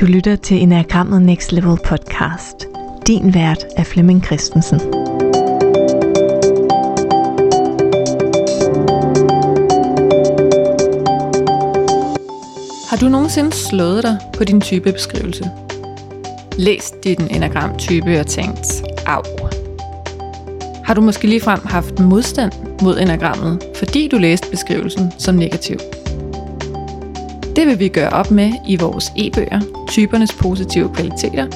Du lytter til Enagrammet Next Level podcast. Din vært er Flemming Christensen. Har du nogensinde slået dig på din typebeskrivelse? Læst din enagramtype og tænkt, af. Har du måske ligefrem haft modstand mod enagrammet, fordi du læste beskrivelsen som negativ? Det vil vi gøre op med i vores e-bøger, typernes positive kvaliteter,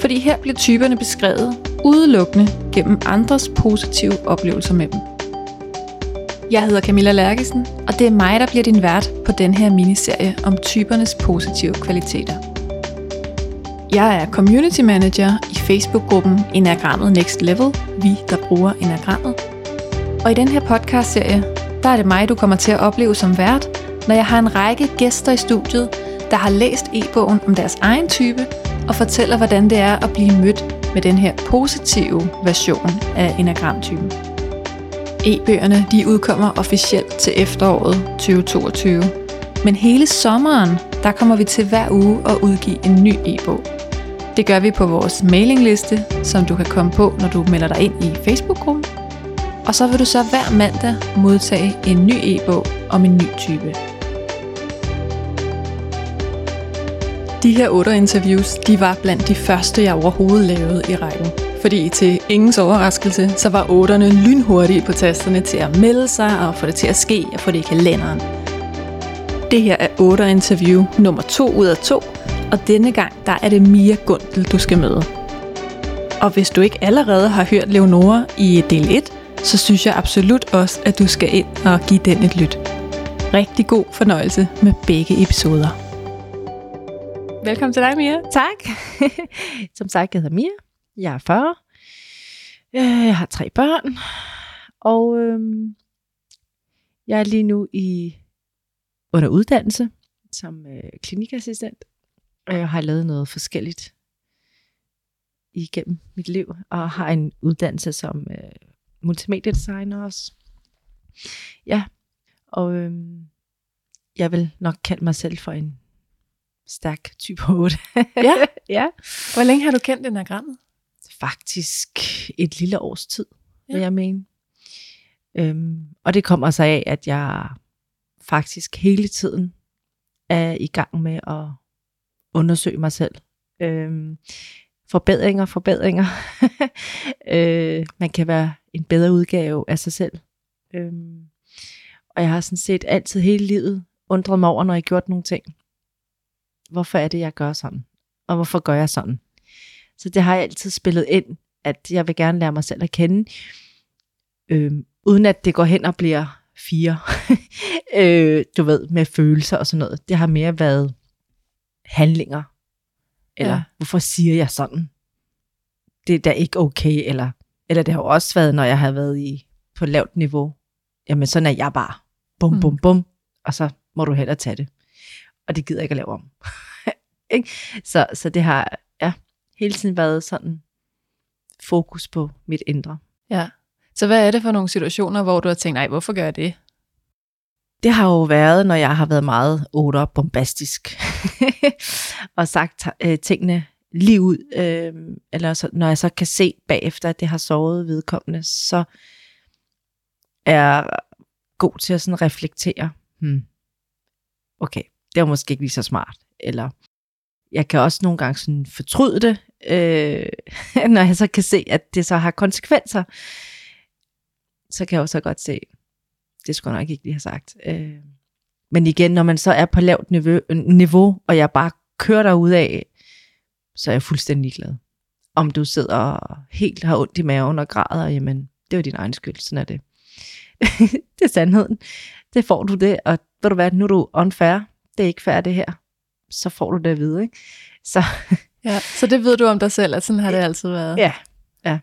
fordi her bliver typerne beskrevet udelukkende gennem andres positive oplevelser med dem. Jeg hedder Camilla Lærkesen, og det er mig, der bliver din vært på den her miniserie om typernes positive kvaliteter. Jeg er community manager i Facebook-gruppen Enagrammet Next Level, vi der bruger enagrammet. Og i den her podcast-serie, der er det mig, du kommer til at opleve som vært, når jeg har en række gæster i studiet, der har læst e-bogen om deres egen type og fortæller, hvordan det er at blive mødt med den her positive version af enagramtypen. E-bøgerne de udkommer officielt til efteråret 2022. Men hele sommeren, der kommer vi til hver uge at udgive en ny e-bog. Det gør vi på vores mailingliste, som du kan komme på, når du melder dig ind i Facebook-gruppen. Og så vil du så hver mandag modtage en ny e-bog om en ny type. De her otte interviews, de var blandt de første, jeg overhovedet lavede i rækken. Fordi til ingens overraskelse, så var otterne lynhurtige på tasterne til at melde sig og få det til at ske og få det i kalenderen. Det her er 8 interview nummer 2 ud af 2, og denne gang der er det Mia Gundel, du skal møde. Og hvis du ikke allerede har hørt Leonora i del 1, så synes jeg absolut også, at du skal ind og give den et lyt. Rigtig god fornøjelse med begge episoder. Velkommen til dig, Mia. Tak. Som sagt, jeg hedder Mia. Jeg er 40. Øh, jeg har tre børn. Og øhm, jeg er lige nu i under uddannelse som øh, klinikassistent. Og jeg har lavet noget forskelligt igennem mit liv. Og har en uddannelse som øh, multimediedesigner også. Ja, og øhm, jeg vil nok kalde mig selv for en stærk type 8. Ja. ja. Hvor længe har du kendt enagrammet? faktisk et lille års tid, ja. vil jeg mene. Øhm, og det kommer sig af, at jeg faktisk hele tiden er i gang med at undersøge mig selv. Øhm, forbedringer, forbedringer. øh, man kan være en bedre udgave af sig selv. Øhm, og jeg har sådan set altid hele livet undret mig over, når jeg gjort nogle ting. Hvorfor er det, jeg gør sådan? Og hvorfor gør jeg sådan? Så det har jeg altid spillet ind, at jeg vil gerne lære mig selv at kende, øhm, uden at det går hen og bliver fire, øh, du ved, med følelser og sådan noget. Det har mere været handlinger, eller Ja. hvorfor siger jeg sådan? Det er da ikke okay, eller, eller det har jo også været, når jeg har været i på lavt niveau, jamen sådan er jeg bare, bum, Mm. bum, bum, og så må du hellere tage det. Og det gider jeg ikke at lave om. Ikke? så, så det har, ja, hele tiden været sådan fokus på mit indre. Ja. Så hvad er det for nogle situationer, hvor du har tænkt, nej, hvorfor gør jeg det? Det har jo været, når jeg har været meget otter bombastisk, og sagt øh, tingene lige ud, øh, eller så, når jeg så kan se bagefter, at det har såret vedkommende, så er jeg god til at sådan reflektere. Hmm. Okay, det var måske ikke lige så smart. Eller jeg kan også nogle gange sådan fortryde det, øh, når jeg så kan se, at det så har konsekvenser. Så kan jeg også godt se, det skulle jeg nok ikke lige have sagt. Øh, men igen, når man så er på lavt niveau, niveau og jeg bare kører derud af, så er jeg fuldstændig glad. Om du sidder helt har ondt i maven og græder, jamen, det er jo din egen skyld, sådan er det. det er sandheden. Det får du det, og ved du hvad, nu er du unfair. Det er ikke det her. Så får du det at vide, ikke? Så Ja. Så det ved du om dig selv, at sådan har det altid været. ja,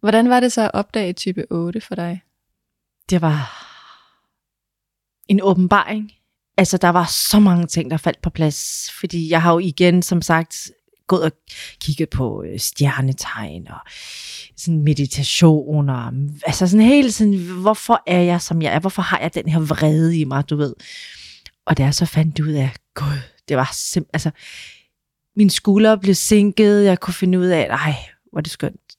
Hvordan var det så at opdage type 8 for dig? det var en åbenbaring. Altså, der var så mange ting, der faldt på plads. Fordi jeg har jo igen, som sagt, gået og kigget på øh, stjernetegn og sådan meditation og altså sådan hele sådan, hvorfor er jeg som jeg er? Hvorfor har jeg den her vrede i mig, du ved? Og da jeg så fandt ud af, gud, det var simpelthen, altså, Min skuldre blev sænket, jeg kunne finde ud af, nej, hvor er det skønt.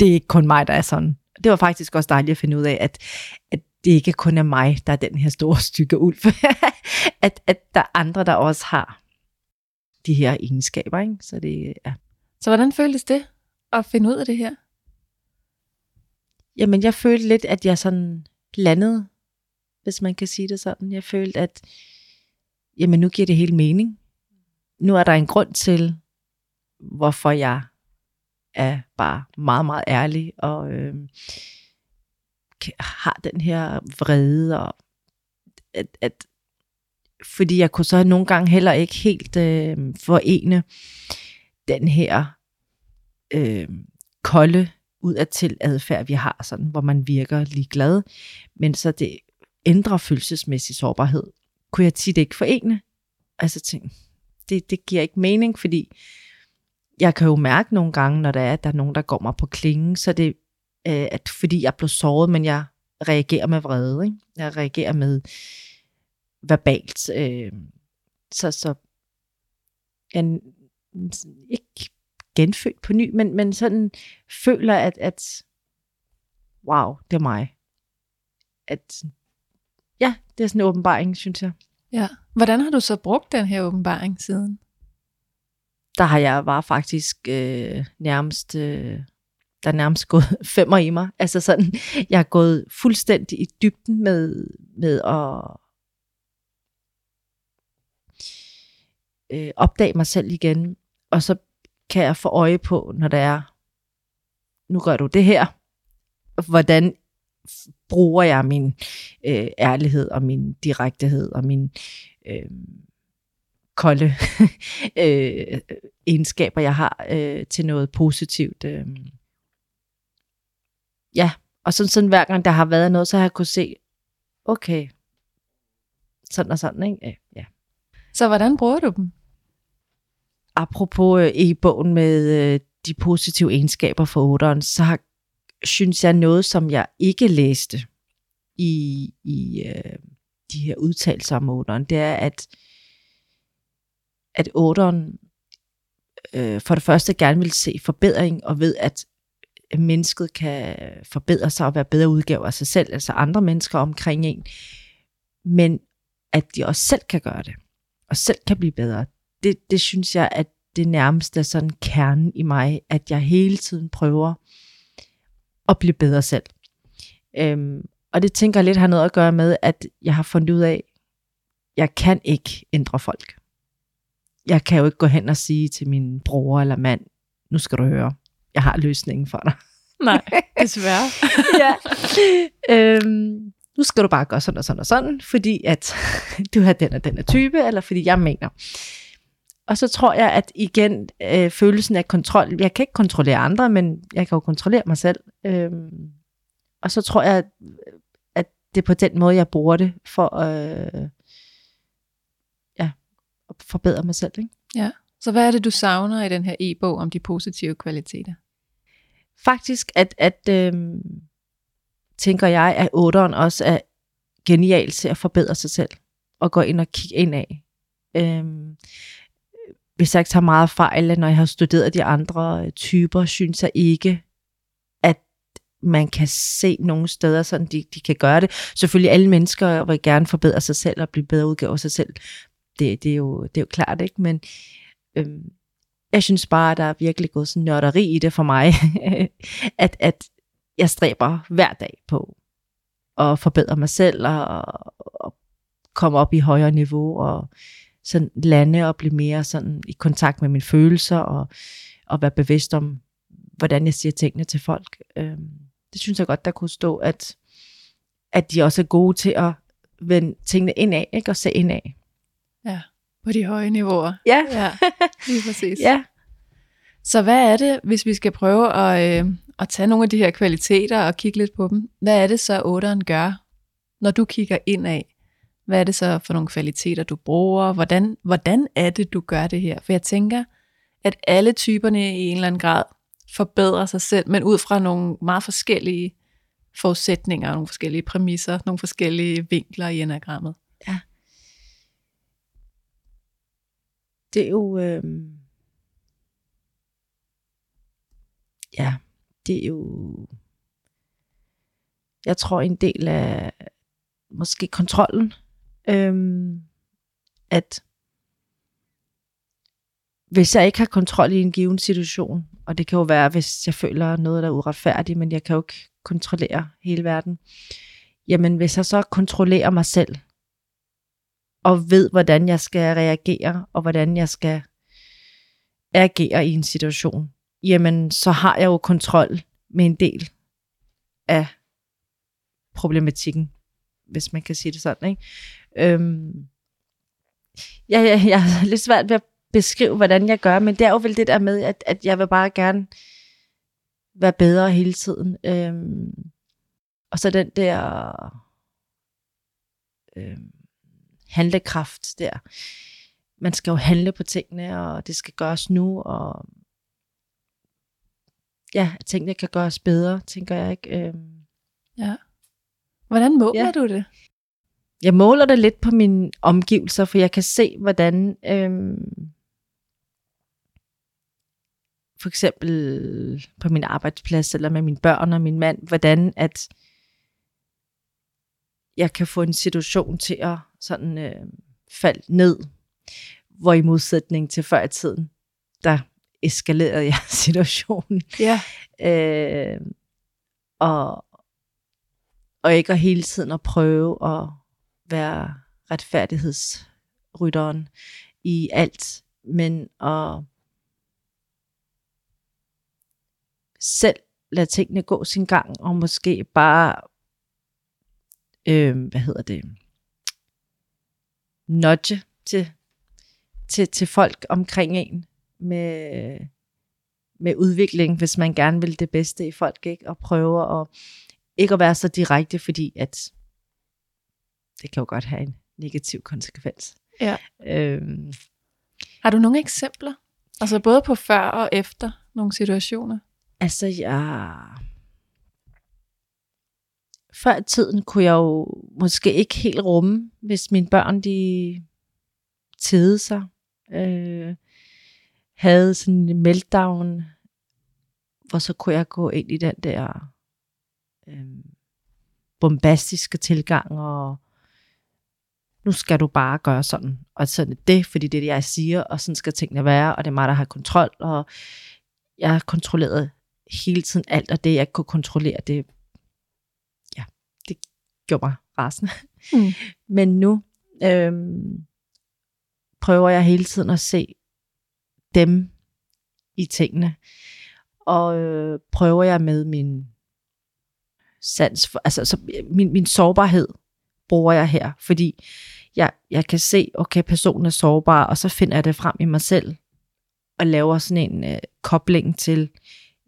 Det er ikke kun mig, der er sådan. Det var faktisk også dejligt at finde ud af, at, at det ikke kun er mig, der er den her store stykke ulv. at, at der er andre, der også har de her egenskaber. Ikke? Så, det, ja. Så hvordan føltes det at finde ud af det her? Jamen, jeg følte lidt, at jeg sådan landede, hvis man kan sige det sådan. Jeg følte, at jamen, nu giver det hele mening. Nu er der en grund til, hvorfor jeg er bare meget, meget ærlig og øh, har den her vrede og at, at fordi jeg kunne så nogle gange heller ikke helt øh, forene den her øh, kolde udadtil adfærd, vi har, sådan, hvor man virker ligeglad, men så det ændre følelsesmæssig sårbarhed. Kunne jeg tit ikke forene? Altså ting, det, det giver ikke mening, fordi jeg kan jo mærke nogle gange, når der er, at der er nogen, der går mig på klingen, så det øh, at fordi jeg blev såret, men jeg reagerer med vrede. Ikke? Jeg reagerer med verbalt. Øh, så, så jeg ikke genfødt på ny, men, men sådan føler, at, at wow, det er mig. At det er sådan en åbenbaring, synes jeg. Ja. Hvordan har du så brugt den her åbenbaring siden? Der har jeg var faktisk øh, nærmest, øh, der er nærmest gået femmer i mig. Altså sådan, jeg har gået fuldstændig i dybden med, med at øh, opdage mig selv igen. Og så kan jeg få øje på, når der er, nu gør du det her. Hvordan bruger jeg min øh, ærlighed og min direktehed og min øh, kolde øh, egenskaber, jeg har øh, til noget positivt. Øh. Ja, og sådan, sådan hver gang der har været noget, så har jeg kunne se, okay, sådan og sådan, ikke? Ja. Så hvordan bruger du dem? Apropos øh, e-bogen med øh, de positive egenskaber for otteren, så har, synes jeg noget, som jeg ikke læste i, i øh, de her udtalelser om otteren, det er, at at otteren øh, for det første gerne vil se forbedring, og ved, at mennesket kan forbedre sig og være bedre udgave af sig selv, altså andre mennesker omkring en, men at de også selv kan gøre det, og selv kan blive bedre. Det, det synes jeg, at det nærmeste er sådan kernen i mig, at jeg hele tiden prøver at blive bedre selv. Øhm, og det tænker jeg lidt har noget at gøre med, at jeg har fundet ud af, jeg kan ikke ændre folk jeg kan jo ikke gå hen og sige til min bror eller mand, nu skal du høre, jeg har løsningen for dig. Nej, desværre. ja. Øhm, nu skal du bare gøre sådan og sådan og sådan, fordi at du har den og den type, eller fordi jeg mener. Og så tror jeg, at igen, øh, følelsen af kontrol, jeg kan ikke kontrollere andre, men jeg kan jo kontrollere mig selv. Øhm, og så tror jeg, at det er på den måde, jeg bruger det, for øh, at forbedre mig selv. Ikke? Ja. Så hvad er det, du savner i den her e-bog om de positive kvaliteter? Faktisk, at, at øhm, tænker jeg, at otteren også er genial til at forbedre sig selv, og gå ind og kigge ind af. Øhm, hvis jeg ikke tager meget fejl, når jeg har studeret de andre øh, typer, synes jeg ikke, at man kan se nogle steder, sådan de, de kan gøre det. Selvfølgelig alle mennesker vil gerne forbedre sig selv og blive bedre udgave af sig selv det, det, er, jo, det er jo klart, ikke? Men øhm, jeg synes bare, at der er virkelig gået sådan nørderi i det for mig, at, at jeg stræber hver dag på at forbedre mig selv og, og komme op i højere niveau og sådan lande og blive mere sådan i kontakt med mine følelser og, og være bevidst om, hvordan jeg siger tingene til folk. Øhm, det synes jeg godt, der kunne stå, at, at de også er gode til at vende tingene indad, ikke? og se indad. Ja, på de høje niveauer. Ja. ja lige præcis. ja. Så hvad er det, hvis vi skal prøve at, øh, at tage nogle af de her kvaliteter og kigge lidt på dem? Hvad er det så, otteren gør, når du kigger ind af? Hvad er det så for nogle kvaliteter, du bruger? Hvordan, hvordan er det, du gør det her? For jeg tænker, at alle typerne i en eller anden grad forbedrer sig selv, men ud fra nogle meget forskellige forudsætninger, nogle forskellige præmisser, nogle forskellige vinkler i enagrammet. Ja. Det er jo... Øh... Ja, det er jo... Jeg tror, en del af måske kontrollen øhm, at hvis jeg ikke har kontrol i en given situation, og det kan jo være, hvis jeg føler noget, der er uretfærdigt, men jeg kan jo ikke kontrollere hele verden. Jamen, hvis jeg så kontrollerer mig selv, og ved, hvordan jeg skal reagere, og hvordan jeg skal agere i en situation, jamen, så har jeg jo kontrol med en del af problematikken, hvis man kan sige det sådan. Ikke? Øhm, ja, ja, jeg er lidt svært ved at beskrive, hvordan jeg gør, men det er jo vel det der med, at, at jeg vil bare gerne være bedre hele tiden. Øhm, og så den der øhm, handlekraft der. Man skal jo handle på tingene, og det skal gøres nu, og ja, tingene kan gøres bedre, tænker jeg ikke. Øhm, Ja. Hvordan måler Ja. du det? Jeg måler det lidt på mine omgivelser, for jeg kan se, hvordan øhm, for eksempel på min arbejdsplads, eller med mine børn og min mand, hvordan at jeg kan få en situation til at sådan øh, falde ned, hvor i modsætning til før i tiden, der eskalerede jeg situationen. Ja. Øh, og, og ikke at hele tiden at prøve at være retfærdighedsrytteren i alt, men at selv lade tingene gå sin gang, og måske bare, øh, hvad hedder det, nudge til, til, til folk omkring en med, med udvikling, hvis man gerne vil det bedste i folk, ikke? og prøve at ikke at være så direkte, fordi at det kan jo godt have en negativ konsekvens. Ja. Øhm, Har du nogle eksempler? Altså både på før og efter nogle situationer? altså, jeg... Før tiden kunne jeg jo måske ikke helt rumme, hvis mine børn, de tede sig, øh, havde sådan en meltdown, hvor så kunne jeg gå ind i den der øh, bombastiske tilgang, og nu skal du bare gøre sådan, og sådan er det, fordi det er det, jeg siger, og sådan skal tingene være, og det er mig, der har kontrol, og jeg har kontrolleret hele tiden alt, og det, jeg kunne kontrollere, det, ja, det gjorde mig rasende. Mm. Men nu øhm, prøver jeg hele tiden at se dem i tingene, og øh, prøver jeg med min sans, for, altså så min, min sårbarhed bruger jeg her, fordi jeg, jeg kan se, okay, personen er sårbar, og så finder jeg det frem i mig selv, og laver sådan en øh, kobling til,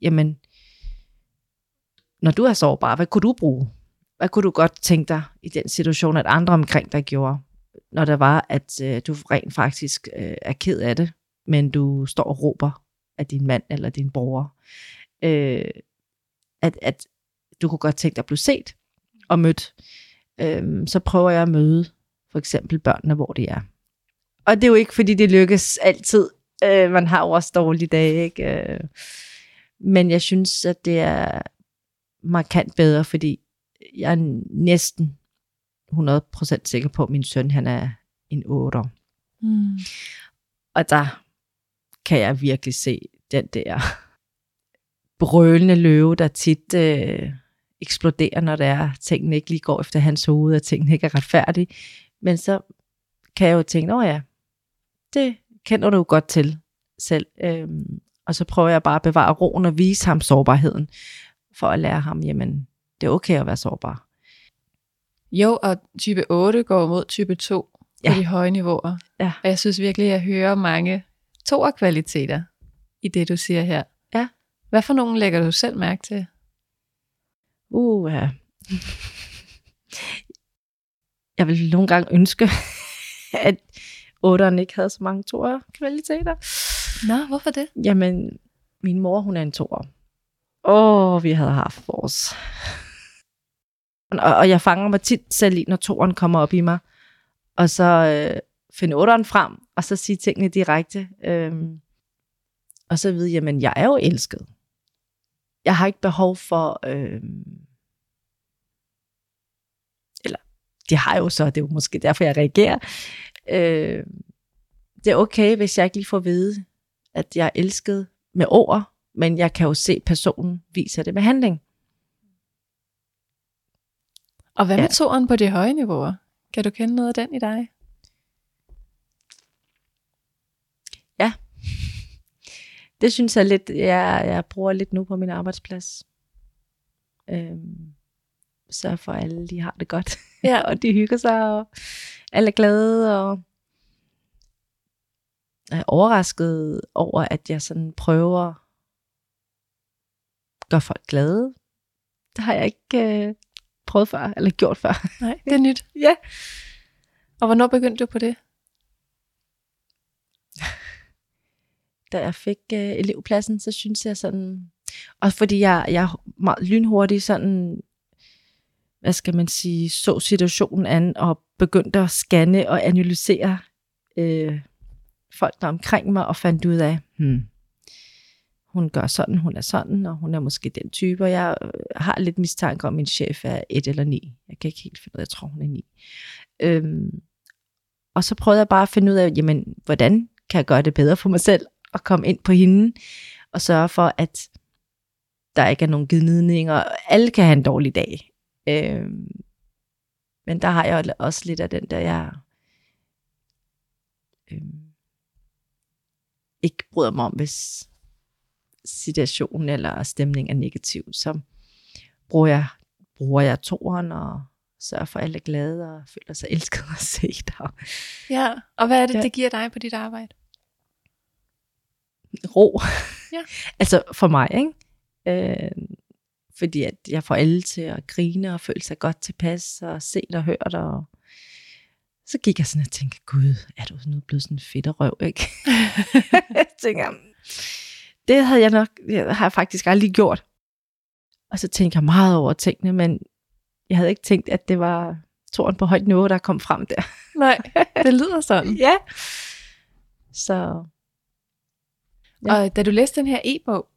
jamen, når du er sårbar, hvad kunne du bruge? Hvad kunne du godt tænke dig i den situation, at andre omkring dig gjorde, når der var, at øh, du rent faktisk øh, er ked af det, men du står og råber af din mand eller din bror. Øh, at, at du kunne godt tænke dig at blive set og mødt. Øh, så prøver jeg at møde for eksempel børnene, hvor de er. Og det er jo ikke, fordi det lykkes altid. Øh, man har jo også dårlige dage, ikke? Øh, men jeg synes, at det er markant bedre, fordi jeg er næsten 100% sikker på, at min søn han er en 8 år. Mm. Og der kan jeg virkelig se den der brølende løve, der tit øh, eksploderer, når der er, tingene ikke lige går efter hans hoved, og tingene ikke er retfærdige. Men så kan jeg jo tænke, åh ja, det kender du jo godt til selv. Øhm, og så prøver jeg bare at bevare roen og vise ham sårbarheden, for at lære ham, jamen, det er okay at være sårbar. Jo, og type 8 går mod type 2 ja. På de høje niveauer. Ja. Og jeg synes virkelig, at jeg hører mange toerkvaliteter i det, du siger her. Ja. Hvad for nogen lægger du selv mærke til? Uh, ja. Jeg vil nogle gange ønske, at otteren ikke havde så mange toer kvaliteter. Nå, hvorfor det? Jamen, min mor, hun er en toer. Åh, vi havde haft vores. Og, og jeg fanger mig tit selv i, når toeren kommer op i mig. Og så øh, finde otteren frem, og så sige tingene direkte. Øhm, og så vide, jamen, jeg er jo elsket. jeg har ikke behov for, øh, det har jo så, det er jo måske derfor, jeg reagerer. Øh, det er okay, hvis jeg ikke lige får at vide, at jeg er elsket med ord, men jeg kan jo se, at personen viser det med handling. Og hvad med Ja. toren på de høje niveauer? Kan du kende noget af den i dig? Det synes jeg lidt, jeg, jeg bruger lidt nu på min arbejdsplads. Øhm, sørg for, at alle de har det godt. Ja. og de hygger sig, og alle er glade, og er overrasket over, at jeg sådan prøver at gøre folk glade. Det har jeg ikke øh, prøvet før, eller gjort før. Nej, det er nyt. ja. Og hvornår begyndte du på det? da jeg fik øh, elevpladsen, så synes jeg sådan, og fordi jeg, jeg er meget lynhurtig sådan, hvad skal man sige, så situationen an, og begyndte at scanne og analysere øh, folk der omkring mig, og fandt ud af, hmm, hun gør sådan, hun er sådan, og hun er måske den type, og jeg øh, har lidt mistanke om, at min chef er et eller ni. Jeg kan ikke helt finde ud af, jeg tror, hun er ni. Øhm, og så prøvede jeg bare at finde ud af, jamen, hvordan kan jeg gøre det bedre for mig selv, og komme ind på hende, og sørge for, at der ikke er nogen gnidninger. Alle kan have en dårlig dag. Øhm, men der har jeg også lidt af den der, jeg øhm, ikke bryder mig om, hvis situationen eller stemningen er negativ, så bruger jeg, bruger jeg toren og sørger for, at alle er glade og føler sig elsket og set. Og Ja. Og hvad er det, Ja. det giver dig på dit arbejde? ro. Ja. altså for mig, ikke? Øh, fordi at jeg får alle til at grine og føle sig godt tilpas og set og hørt. Og så gik jeg sådan og tænkte, gud, er du nu blevet sådan en fedt røv, ikke? jeg tænker, det havde jeg nok, jeg har jeg faktisk aldrig gjort. Og så tænkte jeg meget over tingene, men jeg havde ikke tænkt, at det var toren på højt niveau, der kom frem der. Nej, det lyder sådan. ja. Så Ja. Og da du læste den her e-bog,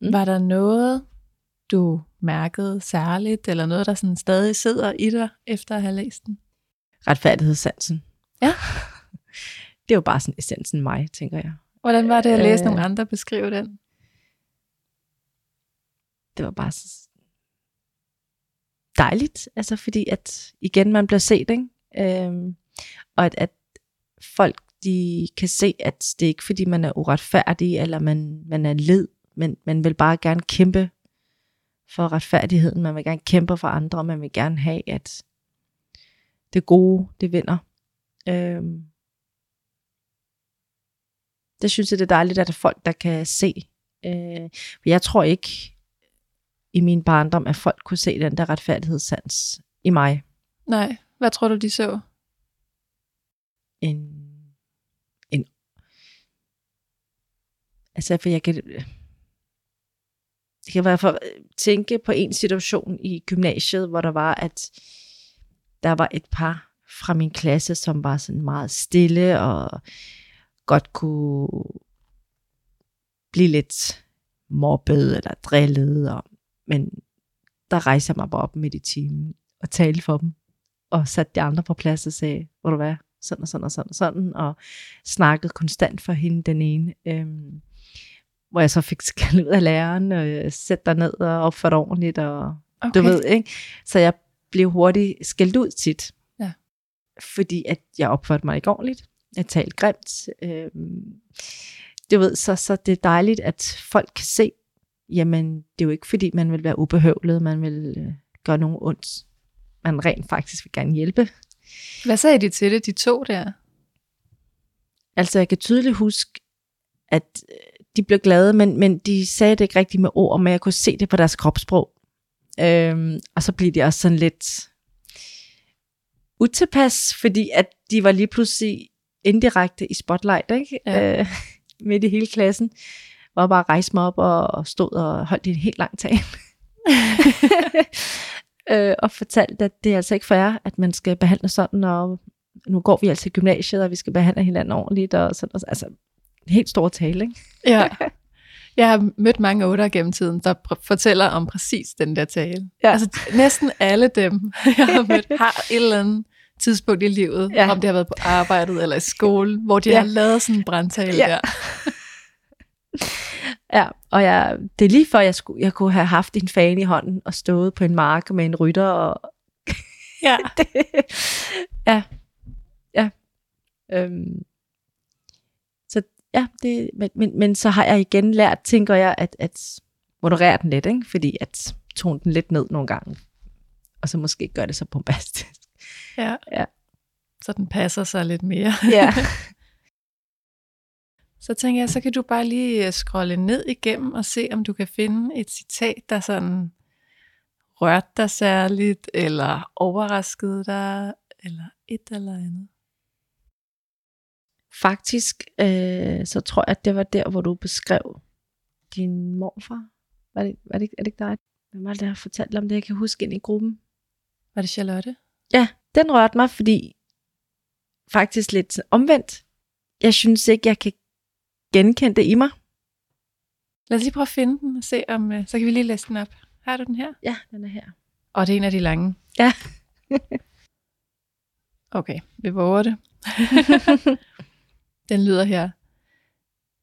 Mm. mm. var der noget, du mærkede særligt, eller noget, der sådan stadig sidder i dig, efter at have læst den? retfærdighedssansen. Ja. Det er jo bare sådan essensen mig, tænker jeg. Hvordan var det at læse Øh. nogle andre beskrive den? Det var bare dejligt, altså fordi at igen man bliver set, ikke? Øhm, og at, at folk de kan se, at det er ikke fordi man er uretfærdig, eller man, man er led, men man vil bare gerne kæmpe for retfærdigheden, man vil gerne kæmpe for andre, man vil gerne have, at det gode, det vinder. Øhm, det synes jeg, det er dejligt, at der er folk, der kan se. Øh, for jeg tror ikke i min barndom, at folk kunne se den der retfærdighedssans i mig. Nej, hvad tror du, de så? En, en altså, for jeg kan, jeg kan i hvert fald øh, tænke på en situation i gymnasiet, hvor der var, at der var et par fra min klasse, som var sådan meget stille og godt kunne blive lidt mobbet eller drillet. Og, men der rejste jeg mig bare op midt i timen og talte for dem. Og satte de andre på plads og sagde, hvor du hvad, sådan og sådan og sådan og sådan. Og snakkede konstant for hende, den ene. Øhm, hvor jeg så fik skæld ud af læreren, og øh, sætte dig ned og opføre dig ordentligt, og Okay. du ved, ikke? Så jeg blev hurtigt skældt ud tit. Ja. Fordi at jeg opførte mig ikke ordentligt. Jeg talte grimt. Øhm, du ved, så, så det er dejligt, at folk kan se, jamen, det er jo ikke fordi, man vil være ubehøvlet, man vil øh, gøre nogen ondt. Man rent faktisk vil gerne hjælpe. Hvad sagde de til det, de to der? Altså, jeg kan tydeligt huske, at øh, de blev glade, men, men de sagde det ikke rigtigt med ord, men jeg kunne se det på deres kropssprog. Øhm, og så blev de også sådan lidt utilpas, fordi at de var lige pludselig indirekte i spotlight, ikke? Ja. Øh, midt i hele klassen. Var bare rejse mig op og, og stod og holdt en helt lang tale. øh, og fortalte, at det er altså ikke fair, at man skal behandle sådan, og nu går vi altså i gymnasiet, og vi skal behandle hinanden ordentligt, og sådan, og, altså, helt stor tale, ikke? Ja. Jeg har mødt mange otter gennem tiden, der pr- fortæller om præcis den der tale. Ja. Altså næsten alle dem, jeg har mødt, har et eller andet tidspunkt i livet, Ja. om det har været på arbejdet eller i skole, hvor de Ja. har lavet sådan en brandtale Ja. der. Ja, og jeg, det er lige før, jeg, skulle, jeg kunne have haft en fan i hånden og stået på en mark med en rytter. Og Ja. det, ja, ja. Øhm, ja, det, men, men, men så har jeg igen lært, tænker jeg, at, at moderere den lidt, ikke? fordi at tone den lidt ned nogle gange, og så måske gøre det så bombastisk. ja. Ja. Så den passer sig lidt mere. Ja, Så tænker jeg, så kan du bare lige øh, scrolle ned igennem og se, om du kan finde et citat, der sådan rørte dig særligt, eller overraskede dig, eller et eller andet. Faktisk, øh, så tror jeg, at det var der, hvor du beskrev din morfar. Var det, var det, ikke- er det ikke dig? Hvem var det, der har fortalt om det? Jeg kan huske ind i gruppen. Var det Charlotte? Ja, den rørte mig, fordi faktisk lidt omvendt. Jeg synes ikke, jeg kan genkende det i mig. Lad os lige prøve at finde den og se om, øh, så kan vi lige læse den op. Har du den her? Ja, den er her. Og det er en af de lange. Ja. okay, vi våger det. den lyder her.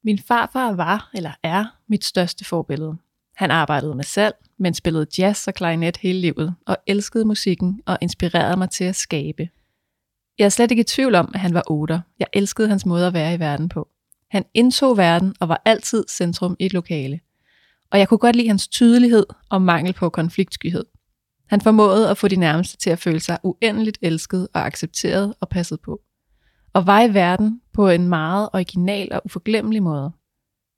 Min farfar var, eller er, mit største forbillede. Han arbejdede med salg, men spillede jazz og klarinet hele livet, og elskede musikken og inspirerede mig til at skabe. Jeg er slet ikke i tvivl om, at han var otter. Jeg elskede hans måde at være i verden på. Han indtog verden og var altid centrum i et lokale. Og jeg kunne godt lide hans tydelighed og mangel på konfliktskyhed. Han formåede at få de nærmeste til at føle sig uendeligt elsket og accepteret og passet på. Og var i verden på en meget original og uforglemmelig måde.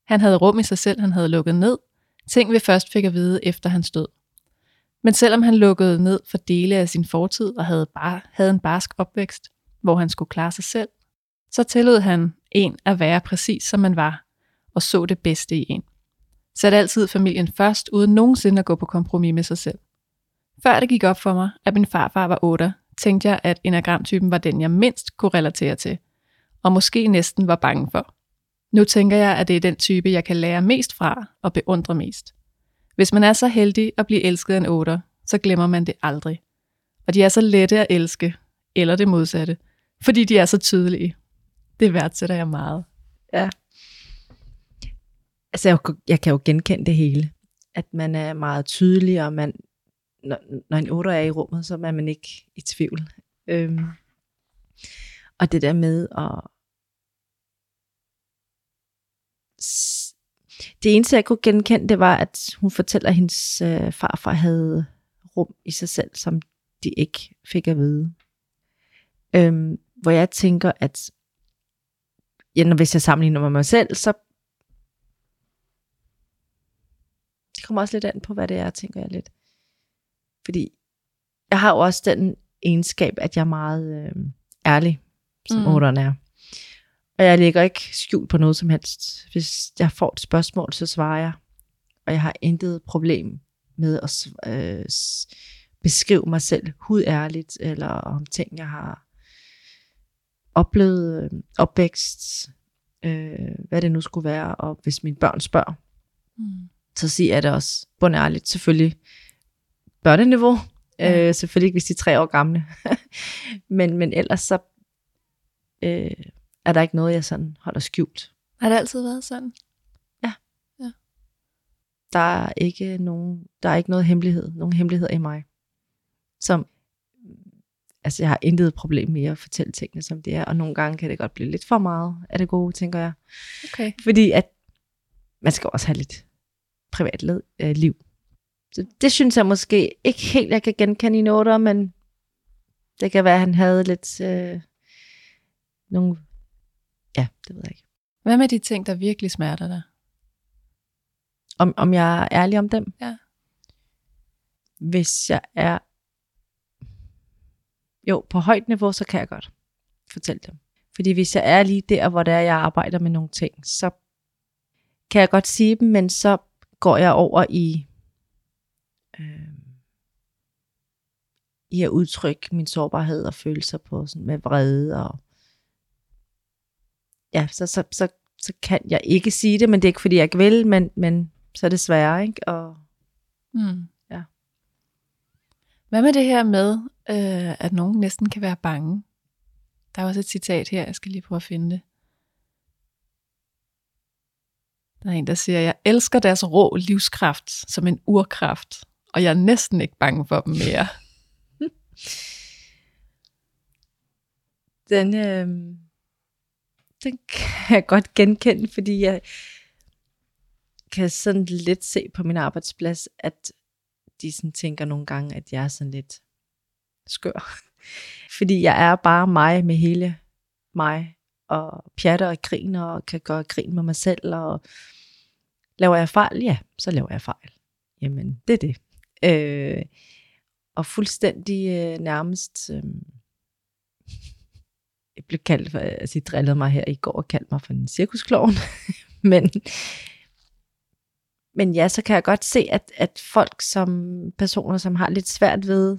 Han havde rum i sig selv, han havde lukket ned. Ting vi først fik at vide efter hans død. Men selvom han lukkede ned for dele af sin fortid og havde, bare, havde en barsk opvækst, hvor han skulle klare sig selv, så tillod han en at være præcis som man var, og så det bedste i en. Satte altid familien først, uden nogensinde at gå på kompromis med sig selv. Før det gik op for mig, at min farfar var 8, tænkte jeg, at enagramtypen var den, jeg mindst kunne relatere til, og måske næsten var bange for. Nu tænker jeg, at det er den type, jeg kan lære mest fra og beundre mest. Hvis man er så heldig at blive elsket af en 8, så glemmer man det aldrig. Og de er så lette at elske, eller det modsatte, fordi de er så tydelige. Det værdsætter jeg meget. Altså, jeg, jeg kan jo genkende det hele. At man er meget tydelig, og man, når, når en otter er i rummet, så er man ikke i tvivl. Øhm, og det der med at... Det eneste, jeg kunne genkende, det var, at hun fortæller, at hendes øh, farfar havde rum i sig selv, som de ikke fik at vide. Øhm, hvor jeg tænker, at ja, når hvis jeg sammenligner med mig selv, så det kommer også lidt an på, hvad det er, tænker jeg lidt. Fordi jeg har jo også den egenskab, at jeg er meget øh, ærlig, som Mm. otteren er. Og jeg lægger ikke skjul på noget som helst. Hvis jeg får et spørgsmål, så svarer jeg. Og jeg har intet problem med at øh, beskrive mig selv hudærligt, eller om ting, jeg har oplevet, øh, opvækst, øh, hvad det nu skulle være. Og hvis mine børn spørger, Mm. så siger jeg det også bundærligt. Selvfølgelig børneniveau. Ja. Ja. Øh, selvfølgelig ikke, hvis de er tre år gamle. men, men ellers så øh, er der ikke noget, jeg sådan holder skjult. Har det altid været sådan? Der er ikke nogen, der er ikke noget hemmelighed, nogen hemmeligheder i mig. Som, altså jeg har intet problem med at fortælle tingene, som det er, og nogle gange kan det godt blive lidt for meget af det gode, tænker jeg. Okay. Fordi at man skal også have lidt privat led, øh, liv. Så det synes jeg måske ikke helt, jeg kan genkende i noter, men det kan være, at han havde lidt øh, nogle... Ja, det ved jeg ikke. Hvad med de ting, der virkelig smerter dig? Om, om jeg er ærlig om dem? Ja. Hvis jeg er... Jo, på højt niveau, så kan jeg godt fortælle dem. Fordi hvis jeg er lige der, hvor det er, jeg arbejder med nogle ting, så kan jeg godt sige dem, men så går jeg over i, øh, i at udtrykke min sårbarhed og følelser på sådan med vrede og ja, så, så, så så kan jeg ikke sige det, men det er ikke fordi jeg ikke vil, men, men så er det sværere, ikke? Og, Mm. Ja. Hvad med det her med, øh, at nogen næsten kan være bange? Der er også et citat her, jeg skal lige prøve at finde det. Der er en, der siger, jeg elsker deres rå livskraft som en urkraft, og jeg er næsten ikke bange for dem mere. den, øh, den kan jeg godt genkende, fordi jeg kan sådan lidt se på min arbejdsplads, at de sådan tænker nogle gange, at jeg er sådan lidt skør. Fordi jeg er bare mig med hele mig, og pjatter og griner, og kan gøre grin med mig selv, og laver jeg fejl? Ja, så laver jeg fejl. Jamen, det er det. Øh, og fuldstændig øh, nærmest... Øh, jeg blev kaldt for, altså I drillede mig her i går og kaldte mig for en cirkusklovn. men, men ja, så kan jeg godt se, at, at folk som personer, som har lidt svært ved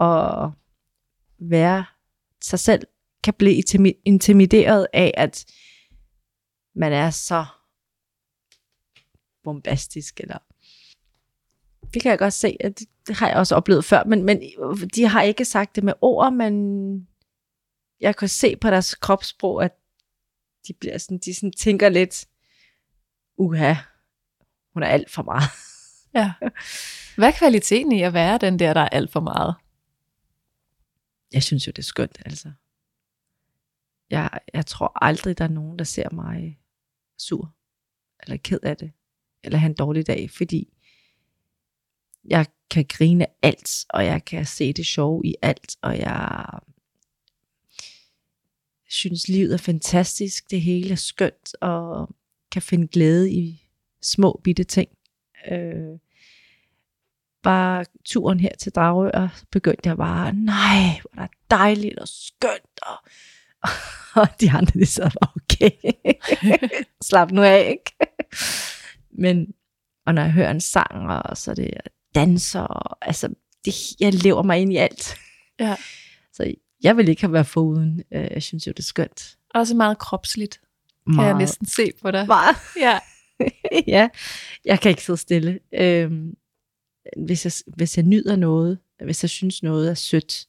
at være sig selv, kan blive intimideret af, at man er så bombastisk, eller det kan jeg godt se, at det, har jeg også oplevet før, men, men de har ikke sagt det med ord, men jeg kan se på deres kropssprog, at de bliver sådan, de sådan tænker lidt, uha, hun er alt for meget. Ja. Hvad er kvaliteten i at være den der, der er alt for meget? Jeg synes jo, det er skønt, altså. Jeg, jeg tror aldrig, der er nogen, der ser mig sur, eller ked af det, eller have en dårlig dag, fordi jeg kan grine alt, og jeg kan se det sjove i alt, og jeg synes, livet er fantastisk, det hele er skønt, og kan finde glæde i små bitte ting. Øh, bare turen her til Dragør, begyndte jeg bare, nej, hvor er dejligt og skønt, og, og de andre, de sad bare, okay, slap nu af, ikke? Men, og når jeg hører en sang, og så er det danser, og, altså, det, jeg lever mig ind i alt. Ja. Så jeg vil ikke have været foruden. Øh, Jeg synes jo, det er skønt. Også meget kropsligt, kan jeg næsten se på dig. Meget. Ja. ja, jeg kan ikke sidde stille. Øhm, hvis, jeg, hvis jeg nyder noget, hvis jeg synes noget er sødt,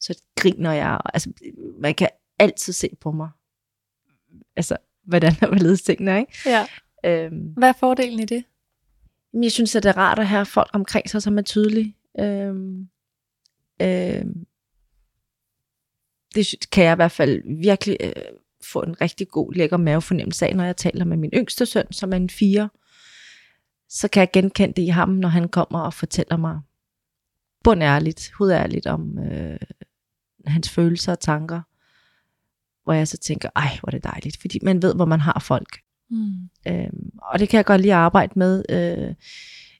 så griner jeg. Altså, man kan altid se på mig. Altså, hvordan vil lede tingene, ikke? ja. Øhm, Hvad er fordelen i det? Jeg synes, at det er rart at have folk omkring sig, som er tydelige. Øhm, øhm, det sy- kan jeg i hvert fald virkelig øh, få en rigtig god, lækker mavefornemmelse af, når jeg taler med min yngste søn, som er en fire. Så kan jeg genkende det i ham, når han kommer og fortæller mig bundærligt, hudærligt om øh, hans følelser og tanker. Hvor jeg så tænker, ej, hvor er det dejligt. Fordi man ved, hvor man har folk. Mm. Øhm, og det kan jeg godt lide at arbejde med. Øh,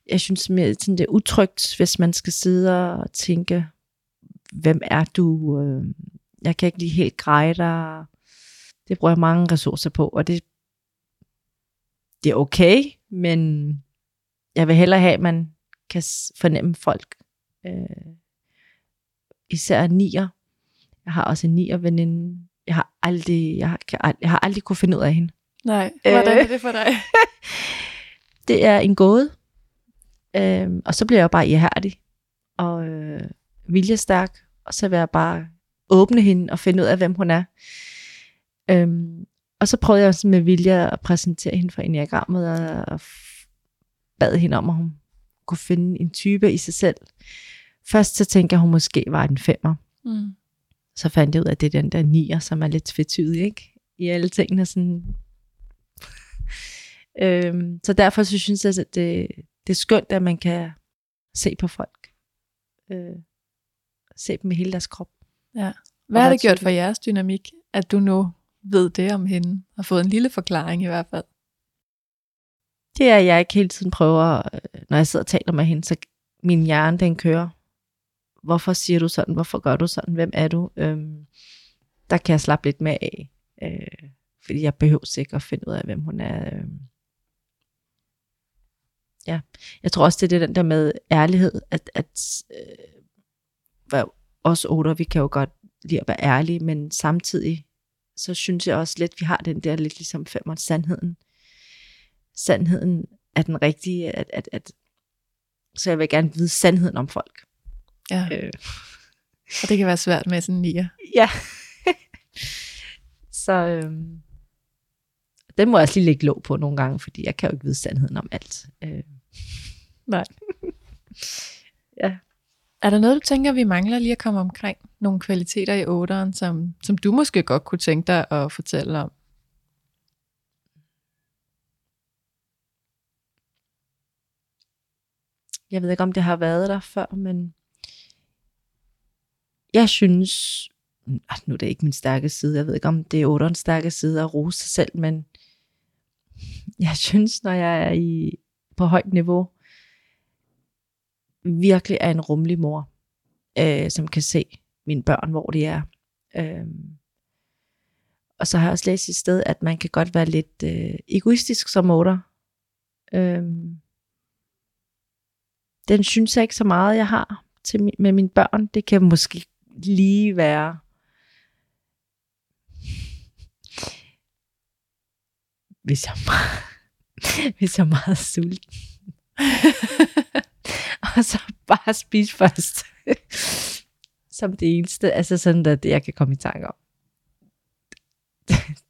jeg synes, mere, sådan det er utrygt, hvis man skal sidde og tænke, hvem er du? Øh, jeg kan ikke lige helt greje dig. Det bruger jeg mange ressourcer på, og det, det er okay, men jeg vil hellere have, at man kan fornemme folk. Øh, især nier. Jeg har også en nier veninde. Jeg har aldrig, jeg har, jeg har aldrig kunne finde ud af hende. Nej, hvordan Øh. er det for dig? det er en gåde. Øhm, og så bliver jeg bare ihærdig og øh, viljestærk, og så vil jeg bare åbne hende og finde ud af, hvem hun er. Øhm, og så prøvede jeg også med vilje at præsentere hende for enagrammet, og, og bad hende om, at hun kunne finde en type i sig selv. Først så tænkte jeg, at hun måske var en femmer. Mm. Så fandt jeg ud af, at det er den der nier, som er lidt tvetydig, ikke? I alle tingene sådan. Øhm, så derfor så synes jeg, at det, det er skønt, at man kan se på folk. Øh, se dem med hele deres krop. Hvad har det gjort for jeres dynamik, at du nu ved det om hende, og fået en lille forklaring i hvert fald? Det er, at jeg ikke hele tiden prøver, øh, når jeg sidder og taler med hende, så min hjerne, den kører. Hvorfor siger du sådan? Hvorfor gør du sådan? Hvem er du? Øhm, der kan jeg slappe lidt med af. Øh, fordi jeg behøver ikke at finde ud af, hvem hun er. Øhm. Ja, jeg tror også, det er det den der med ærlighed, at, at øh, os otter, vi kan jo godt lide at være ærlige, men samtidig så synes jeg også lidt, vi har den der lidt ligesom femmer sandheden. Sandheden er den rigtige, at, at, at så jeg vil gerne vide sandheden om folk. Ja. Øh, Og det kan være svært med sådan en nier. ja. så øhm, den må jeg også lige lægge låg på nogle gange, fordi jeg kan jo ikke vide sandheden om alt. Øh, Nej. ja. Er der noget, du tænker, vi mangler lige at komme omkring? Nogle kvaliteter i otteren, som, som du måske godt kunne tænke dig at fortælle om? Jeg ved ikke, om det har været der før, men jeg synes, nu er det ikke min stærke side, jeg ved ikke, om det er otterens stærke side at rose sig selv, men jeg synes, når jeg er i, på højt niveau, virkelig er en rummelig mor, øh, som kan se mine børn, hvor de er. Øh, og så har jeg også læst et sted, at man kan godt være lidt øh, egoistisk som otter. Øh, den synes jeg ikke så meget, jeg har til med mine børn. Det kan måske lige være... Hvis jeg, er meget, hvis jeg er meget sulten. og så bare spise først. Som det eneste. Altså sådan, at jeg kan komme i tanke om.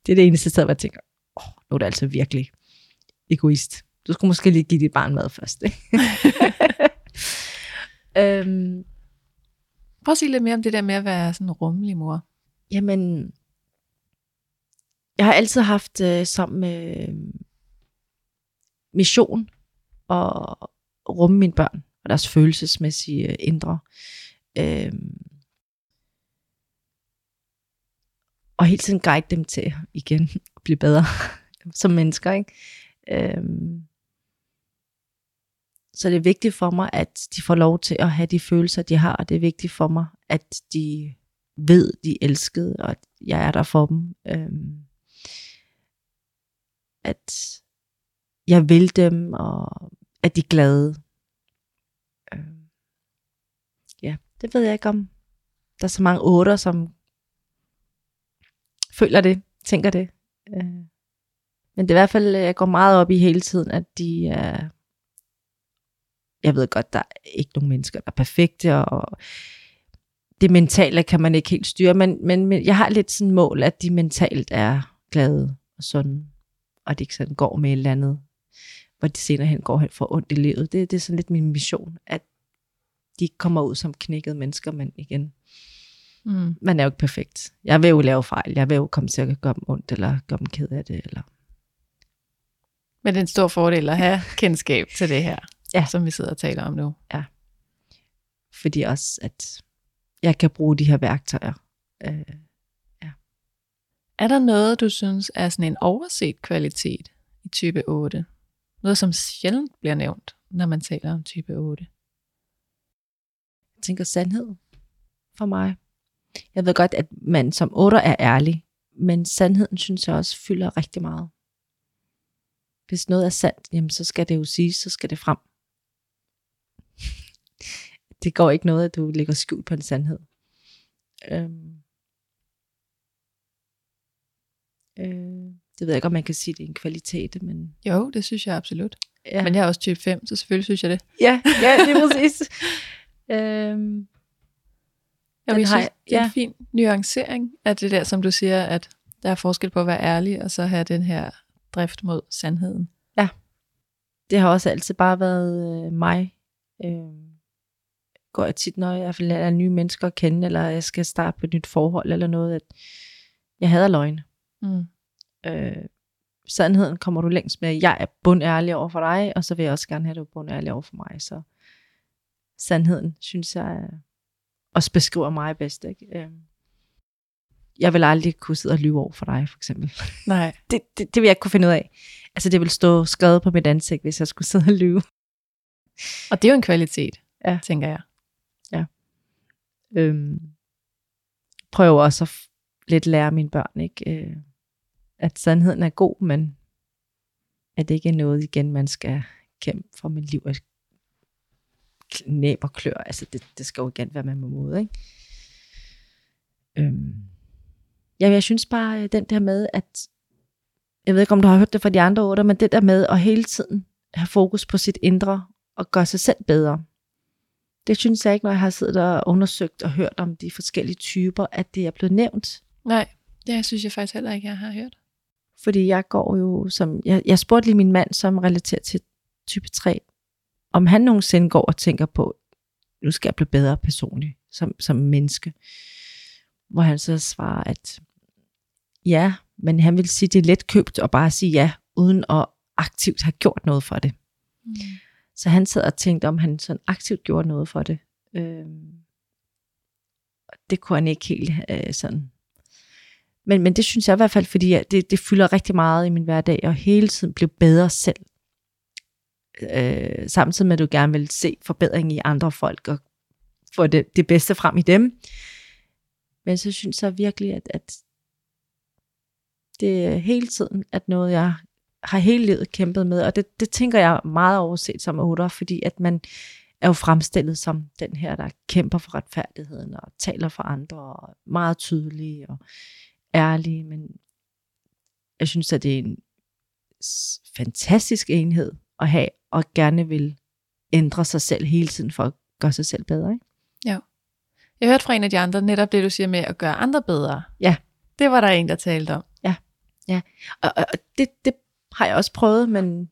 det er det eneste sted, hvor jeg tænker, åh, nu er det altså virkelig egoist. Du skulle måske lige give dit barn mad først. Øhm, Prøv at sige lidt mere om det der med at være sådan en rummelig mor. Jamen, jeg har altid haft øh, som øh, mission at rumme mine børn og deres følelsesmæssige øh, indre. Øh, og hele tiden guide dem til igen at blive bedre som mennesker. Ikke? Øh, så det er vigtigt for mig, at de får lov til at have de følelser, de har. Og det er vigtigt for mig, at de ved, de er elskede, og at jeg er der for dem. Øhm, at jeg vil dem, og at de er glade. Øh. ja, det ved jeg ikke om. Der er så mange otter, som føler det, tænker det. Øh, men det er i hvert fald, jeg går meget op i hele tiden, at de er... Jeg ved godt, der er ikke nogen mennesker, der er perfekte, og det mentale kan man ikke helt styre, men, men, men jeg har lidt sådan mål, at de mentalt er glade og sunde, og de ikke sådan går med et eller andet, hvor de senere hen går hen for ondt i livet. Det, det er sådan lidt min mission, at de ikke kommer ud som knækkede mennesker, men igen, Mm. man er jo ikke perfekt. Jeg vil jo lave fejl, jeg vil jo komme til at gøre dem ondt, eller gøre dem ked af det, eller Men det er en stor fordel at have kendskab til det her, Ja. som vi sidder og taler om nu. fordi også, at jeg kan bruge de her værktøjer. Øh, er der noget, du synes er sådan en overset kvalitet i type 8? Noget, som sjældent bliver nævnt, når man taler om type 8? jeg tænker sandhed for mig. Jeg ved godt, at man som 8 er ærlig, men sandheden synes jeg også fylder rigtig meget. Hvis noget er sandt, jamen så skal det jo siges, så skal det frem. Det går ikke noget, at du ligger skjult på en sandhed. Øhm. Øh, det ved jeg ikke, om man kan sige, det er en kvalitet, men... Jo, det synes jeg absolut. Ja, Ja. Men jeg er også type 5, så selvfølgelig synes jeg det. ja, ja det er præcis. øhm, Jeg, har synes, jeg- det er ja. en fin nuancering af det der, som du siger, at der er forskel på at være ærlig, og så have den her drift mod sandheden. det har også altid bare været øh, mig. Øh, går jeg tit, når jeg lærer nye mennesker at kende, eller jeg skal starte på et nyt forhold, eller noget, at jeg hader løgn. Mm. Øh, sandheden kommer du længst med. Jeg er bundærlig over for dig, og så vil jeg også gerne have, at du er bundærlig over for mig. Så sandheden, synes jeg, også beskriver mig bedst. Ikke? Øh, jeg vil aldrig kunne sidde og lyve over for dig, for eksempel. Nej. Det, det, det vil jeg ikke kunne finde ud af. Altså, det vil stå skrevet på mit ansigt, hvis jeg skulle sidde og lyve. Og det er jo en kvalitet, Ja. tænker jeg. øhm, prøver også at lidt lære mine børn, ikke? Øh, at sandheden er god, men at det ikke er noget igen, man skal kæmpe for med liv og næb og klør. Altså, det, det skal jo igen være med mod, måde, ikke? Øhm, Ja, jeg synes bare, øh, den der med, at jeg ved ikke, om du har hørt det fra de andre otter, men det der med at hele tiden have fokus på sit indre og gøre sig selv bedre. Det synes jeg ikke, når jeg har siddet og undersøgt og hørt om de forskellige typer, at det er blevet nævnt. Nej, det synes jeg faktisk heller ikke, jeg har hørt. Fordi jeg går jo som... Jeg, jeg spurgte lige min mand, som relaterer til type 3, om han nogensinde går og tænker på, nu skal jeg blive bedre personligt som, som menneske. Hvor han så svarer, at ja, men han vil sige, det er let købt at bare sige ja, uden at aktivt have gjort noget for det. Mm. Så han sad og tænkte, om han sådan aktivt gjorde noget for det. Øhm, det kunne han ikke helt øh, sådan. Men, men det synes jeg i hvert fald, fordi det, det fylder rigtig meget i min hverdag, og hele tiden blive bedre selv. Øh, samtidig med, at du gerne vil se forbedring i andre folk, og få det, det bedste frem i dem. Men så synes jeg virkelig, at, at det er hele tiden at noget, jeg har hele livet kæmpet med, og det, det tænker jeg meget overset som otter, fordi at man er jo fremstillet som den her, der kæmper for retfærdigheden og taler for andre, og meget tydelig og ærlig, men jeg synes, at det er en fantastisk enhed at have, og gerne vil ændre sig selv hele tiden for at gøre sig selv bedre. Ikke? Ja. Jeg hørte fra en af de andre netop det, du siger med at gøre andre bedre. Ja. Det var der en, der talte om. Ja, ja. Og, og det, det har jeg også prøvet, men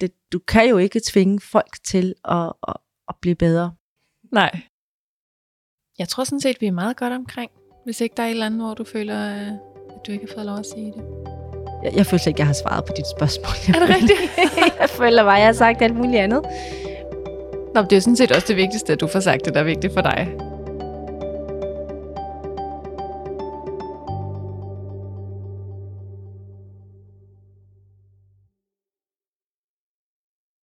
det, du kan jo ikke tvinge folk til at, at, at blive bedre. Nej. Jeg tror sådan set, vi er meget godt omkring. Hvis ikke der er et eller andet, hvor du føler, øh, at du ikke har fået lov at sige det. Jeg, jeg føler ikke, jeg har svaret på dit spørgsmål. Er det rigtigt? jeg føler bare, at jeg har sagt alt muligt andet. Nå, det er sådan set også det vigtigste, at du får sagt det, der er vigtigt for dig.